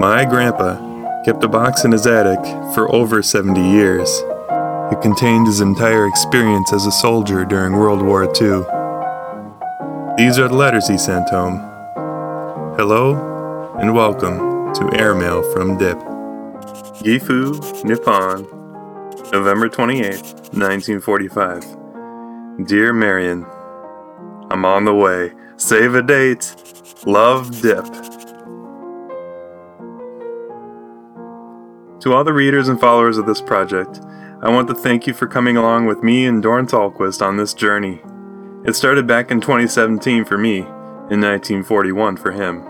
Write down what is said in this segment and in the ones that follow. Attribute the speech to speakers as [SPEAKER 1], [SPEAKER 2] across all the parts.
[SPEAKER 1] My grandpa kept a box in his attic for over 70 years. It contained his entire experience as a soldier during World War II. These are the letters he sent home. Hello and welcome to Airmail from Dip. Gifu, Nippon, November 28, 1945. Dear Marion, I'm on the way. Save a date. Love Dip. To all the readers and followers of this project, I want to thank you for coming along with me and Dorrance Alquist on this journey. It started back in 2017 for me, in 1941 for him.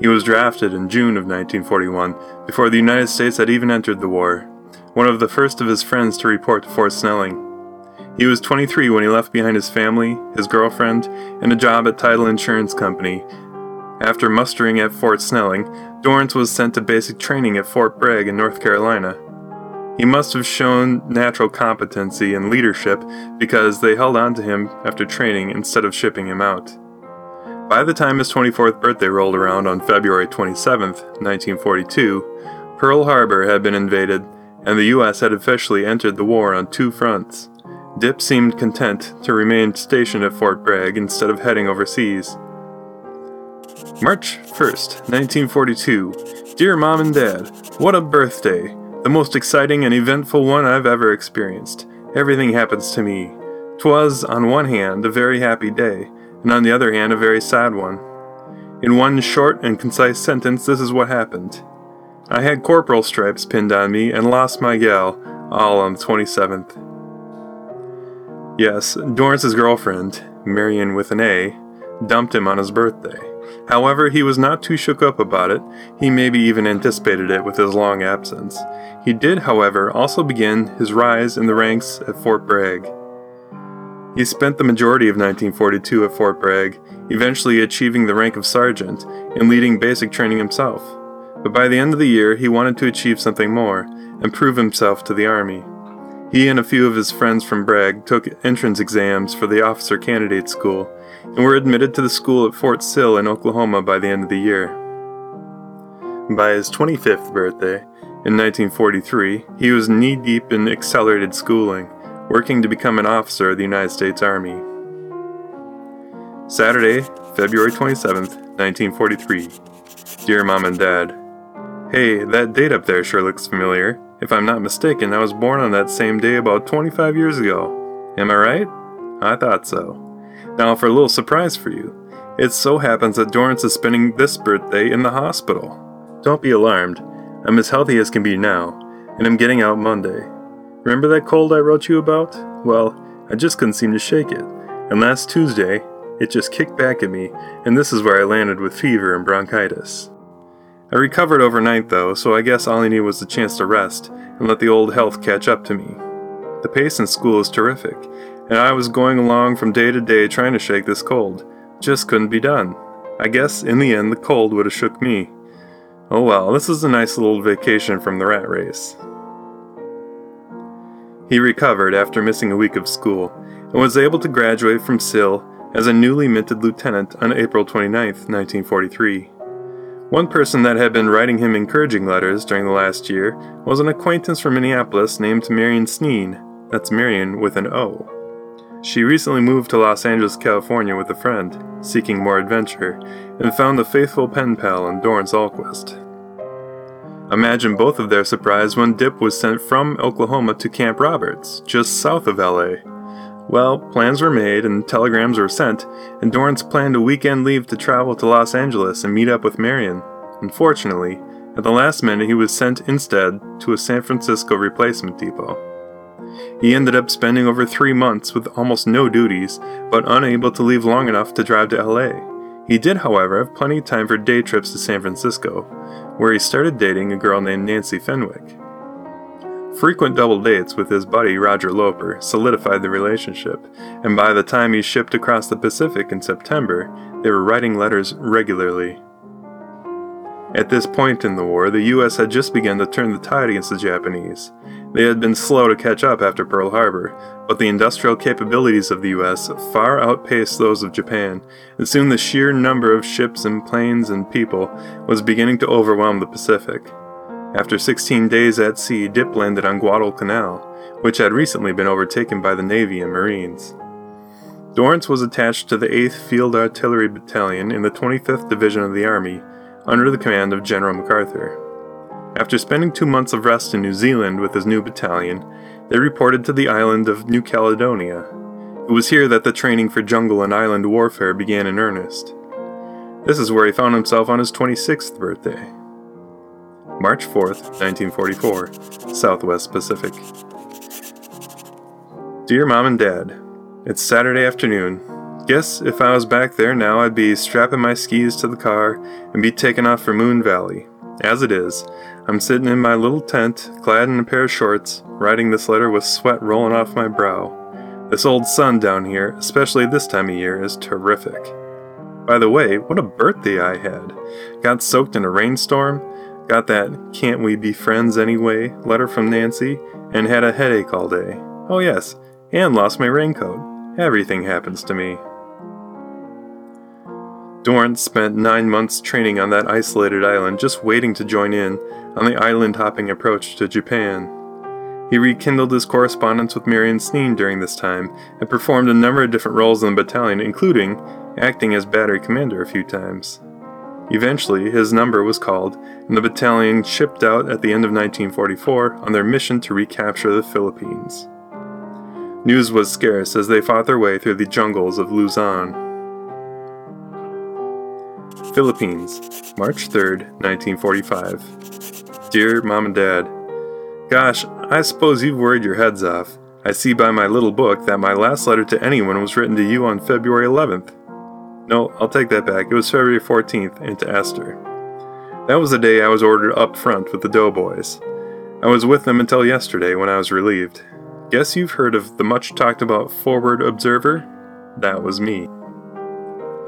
[SPEAKER 1] He was drafted in June of 1941, before the United States had even entered the war, one of the first of his friends to report to Fort Snelling. He was 23 when he left behind his family, his girlfriend, and a job at Title Insurance Company. After mustering at Fort Snelling, Dorrance was sent to basic training at Fort Bragg in North Carolina. He must have shown natural competency and leadership because they held on to him after training instead of shipping him out. By the time his 24th birthday rolled around on February 27, 1942, Pearl Harbor had been invaded and the U.S. had officially entered the war on two fronts. Dip seemed content to remain stationed at Fort Bragg instead of heading overseas. March 1st, 1942. Dear Mom and Dad, what a birthday! The most exciting and eventful one I've ever experienced. Everything happens to me. Twas, on one hand, a very happy day, and on the other hand, a very sad one. In one short and concise sentence, this is what happened. I had corporal stripes pinned on me and lost my gal, all on the 27th. Yes, Dorrance's girlfriend, Marion with an A, dumped him on his birthday. However, he was not too shook up about it. He maybe even anticipated it with his long absence. He did, however, also begin his rise in the ranks at Fort Bragg. He spent the majority of 1942 at Fort Bragg, eventually achieving the rank of sergeant and leading basic training himself. But by the end of the year, he wanted to achieve something more and prove himself to the Army. He and a few of his friends from Bragg took entrance exams for the officer candidate school and were admitted to the school at Fort Sill in Oklahoma by the end of the year. By his 25th birthday, in 1943, he was knee deep in accelerated schooling, working to become an officer of the United States Army. Saturday, February 27th, 1943. Dear Mom and Dad, Hey, that date up there sure looks familiar. If I'm not mistaken, I was born on that same day about 25 years ago. Am I right? I thought so. Now, for a little surprise for you, it so happens that Dorrance is spending this birthday in the hospital. Don't be alarmed. I'm as healthy as can be now, and I'm getting out Monday. Remember that cold I wrote you about? Well, I just couldn't seem to shake it. And last Tuesday, it just kicked back at me, and this is where I landed with fever and bronchitis. I recovered overnight though, so I guess all I needed was a chance to rest and let the old health catch up to me. The pace in school is terrific, and I was going along from day to day trying to shake this cold. Just couldn't be done. I guess in the end the cold would have shook me. Oh well, this is a nice little vacation from the rat race. He recovered after missing a week of school and was able to graduate from Sill as a newly minted lieutenant on April 29, 1943. One person that had been writing him encouraging letters during the last year was an acquaintance from Minneapolis named Marion Sneen. That's Marion with an O. She recently moved to Los Angeles, California with a friend, seeking more adventure, and found the faithful pen pal in Dorrance Alquist. Imagine both of their surprise when Dip was sent from Oklahoma to Camp Roberts, just south of LA. Well, plans were made and telegrams were sent, and Dorrance planned a weekend leave to travel to Los Angeles and meet up with Marion. Unfortunately, at the last minute, he was sent instead to a San Francisco replacement depot. He ended up spending over three months with almost no duties, but unable to leave long enough to drive to LA. He did, however, have plenty of time for day trips to San Francisco, where he started dating a girl named Nancy Fenwick. Frequent double dates with his buddy Roger Loper solidified the relationship, and by the time he shipped across the Pacific in September, they were writing letters regularly. At this point in the war, the US had just begun to turn the tide against the Japanese. They had been slow to catch up after Pearl Harbor, but the industrial capabilities of the US far outpaced those of Japan, and soon the sheer number of ships and planes and people was beginning to overwhelm the Pacific. After 16 days at sea, Dip landed on Guadalcanal, which had recently been overtaken by the Navy and Marines. Dorrance was attached to the 8th Field Artillery Battalion in the 25th Division of the Army, under the command of General MacArthur. After spending two months of rest in New Zealand with his new battalion, they reported to the island of New Caledonia. It was here that the training for jungle and island warfare began in earnest. This is where he found himself on his 26th birthday. March 4th, 1944, Southwest Pacific. Dear Mom and Dad, It's Saturday afternoon. Guess if I was back there now, I'd be strapping my skis to the car and be taking off for Moon Valley. As it is, I'm sitting in my little tent, clad in a pair of shorts, writing this letter with sweat rolling off my brow. This old sun down here, especially this time of year, is terrific. By the way, what a birthday I had! Got soaked in a rainstorm, got that can't we be friends anyway letter from Nancy, and had a headache all day. Oh, yes, and lost my raincoat. Everything happens to me. Dorrance spent nine months training on that isolated island, just waiting to join in on the island hopping approach to Japan. He rekindled his correspondence with Marion Sneen during this time and performed a number of different roles in the battalion, including acting as battery commander a few times. Eventually, his number was called, and the battalion shipped out at the end of 1944 on their mission to recapture the Philippines. News was scarce as they fought their way through the jungles of Luzon. Philippines, March 3rd, 1945. Dear Mom and Dad, Gosh, I suppose you've worried your heads off. I see by my little book that my last letter to anyone was written to you on February 11th. No, I'll take that back. It was February 14th, into to Esther. That was the day I was ordered up front with the doughboys. I was with them until yesterday when I was relieved. Guess you've heard of the much talked about Forward Observer? That was me.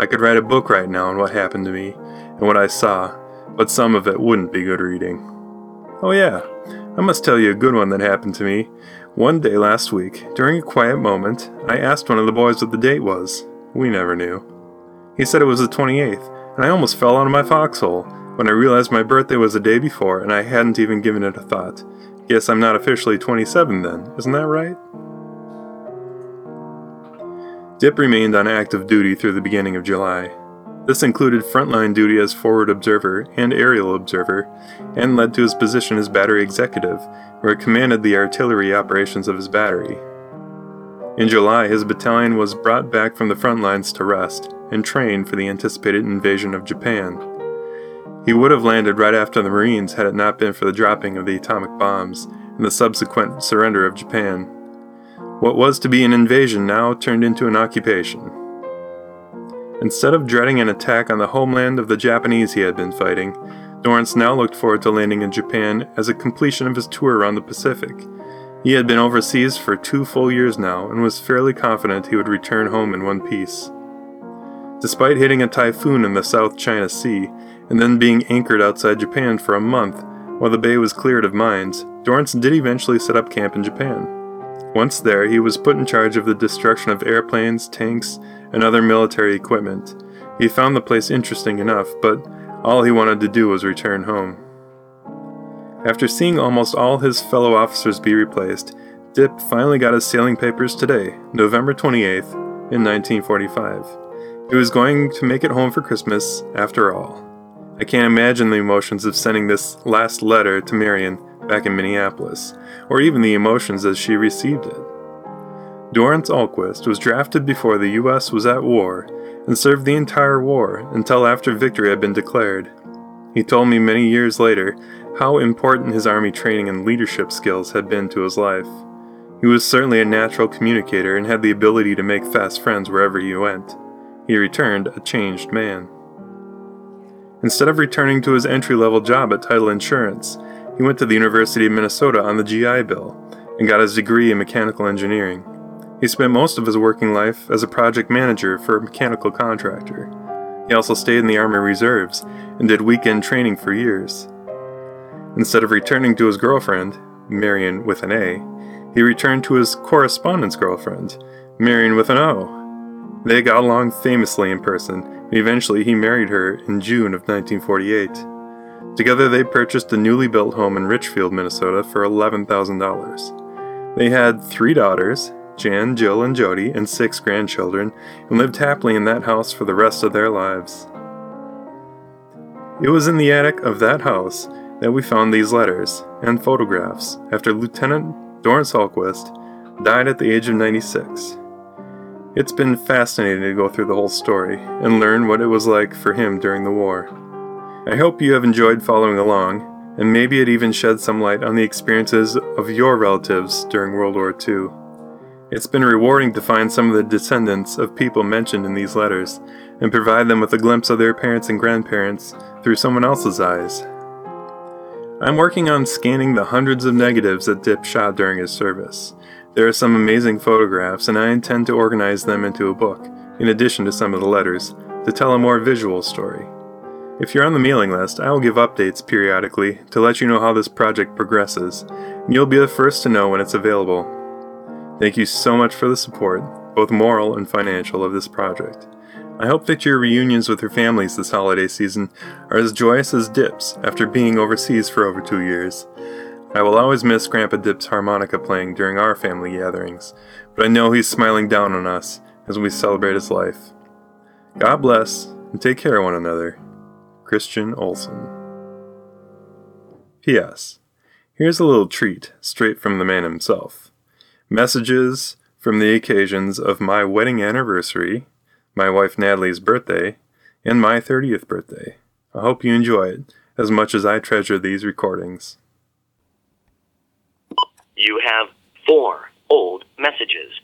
[SPEAKER 1] I could write a book right now on what happened to me and what I saw, but some of it wouldn't be good reading. Oh, yeah, I must tell you a good one that happened to me. One day last week, during a quiet moment, I asked one of the boys what the date was. We never knew. He said it was the 28th, and I almost fell out of my foxhole when I realized my birthday was the day before and I hadn't even given it a thought. Guess I'm not officially 27 then, isn't that right? Dip remained on active duty through the beginning of July. This included frontline duty as forward observer and aerial observer, and led to his position as battery executive, where he commanded the artillery operations of his battery. In July, his battalion was brought back from the front lines to rest and train for the anticipated invasion of Japan. He would have landed right after the Marines had it not been for the dropping of the atomic bombs and the subsequent surrender of Japan. What was to be an invasion now turned into an occupation. Instead of dreading an attack on the homeland of the Japanese he had been fighting, Dorrance now looked forward to landing in Japan as a completion of his tour around the Pacific. He had been overseas for two full years now and was fairly confident he would return home in one piece. Despite hitting a typhoon in the South China Sea and then being anchored outside Japan for a month while the bay was cleared of mines, Dorrance did eventually set up camp in Japan. Once there, he was put in charge of the destruction of airplanes, tanks, and other military equipment. He found the place interesting enough, but all he wanted to do was return home. After seeing almost all his fellow officers be replaced, Dip finally got his sailing papers today, November 28th, in 1945. He was going to make it home for Christmas, after all. I can't imagine the emotions of sending this last letter to Marion back in Minneapolis, or even the emotions as she received it. Dorrance Alquist was drafted before the U.S. was at war and served the entire war until after victory had been declared. He told me many years later how important his Army training and leadership skills had been to his life. He was certainly a natural communicator and had the ability to make fast friends wherever he went. He returned a changed man. Instead of returning to his entry level job at Title Insurance, he went to the University of Minnesota on the GI Bill and got his degree in mechanical engineering. He spent most of his working life as a project manager for a mechanical contractor. He also stayed in the Army Reserves and did weekend training for years. Instead of returning to his girlfriend, Marion with an A, he returned to his correspondence girlfriend, Marion with an O. They got along famously in person, and eventually he married her in June of 1948. Together they purchased a newly built home in Richfield, Minnesota for $11,000. They had three daughters, Jan, Jill, and Jody, and six grandchildren, and lived happily in that house for the rest of their lives. It was in the attic of that house that we found these letters and photographs after Lieutenant Dorrance Hultquist died at the age of 96. It's been fascinating to go through the whole story and learn what it was like for him during the war. I hope you have enjoyed following along, and maybe it even shed some light on the experiences of your relatives during World War II. It's been rewarding to find some of the descendants of people mentioned in these letters and provide them with a glimpse of their parents and grandparents through someone else's eyes. I'm working on scanning the hundreds of negatives that Dip shot during his service. There are some amazing photographs, and I intend to organize them into a book, in addition to some of the letters, to tell a more visual story. If you're on the mailing list, I will give updates periodically to let you know how this project progresses, and you'll be the first to know when it's available. Thank you so much for the support, both moral and financial, of this project. I hope that your reunions with your families this holiday season are as joyous as Dip's after being overseas for over two years. I will always miss Grandpa Dip's harmonica playing during our family gatherings, but I know he's smiling down on us as we celebrate his life. God bless and take care of one another. Christian Olson. P.S. Here's a little treat straight from the man himself. Messages from the occasions of my wedding anniversary my wife Natalie's birthday, and my 30th birthday. I hope you enjoy it as much as I treasure these recordings.
[SPEAKER 2] You have four old messages.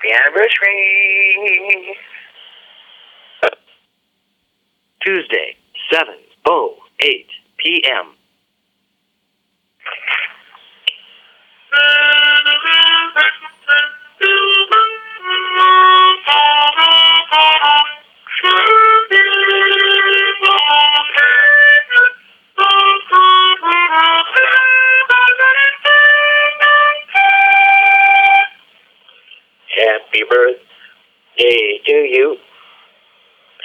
[SPEAKER 2] Happy anniversary! Tuesday, 7 8 p.m. Happy birthday to you.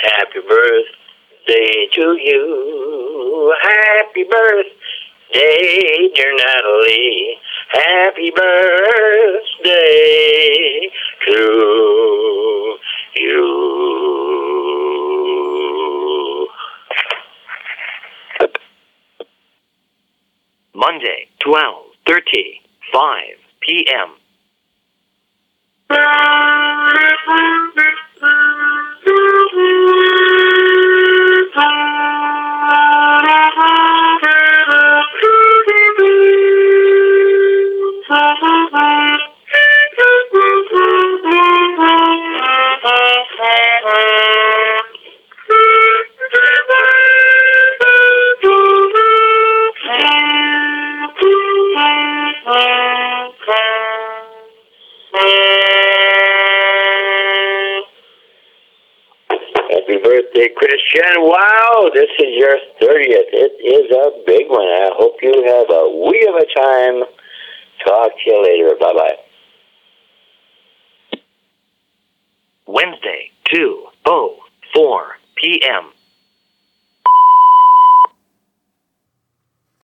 [SPEAKER 2] Happy birthday to you. Happy birthday, dear Natalie. Happy birthday to you. Monday, 12, 5 p.m. Thank you. Birthday, Christian. Wow, this is your 30th. It is a big one. I hope you have a wee of a time. Talk to you later. Bye bye.
[SPEAKER 3] Wednesday, 2 0 4 p.m.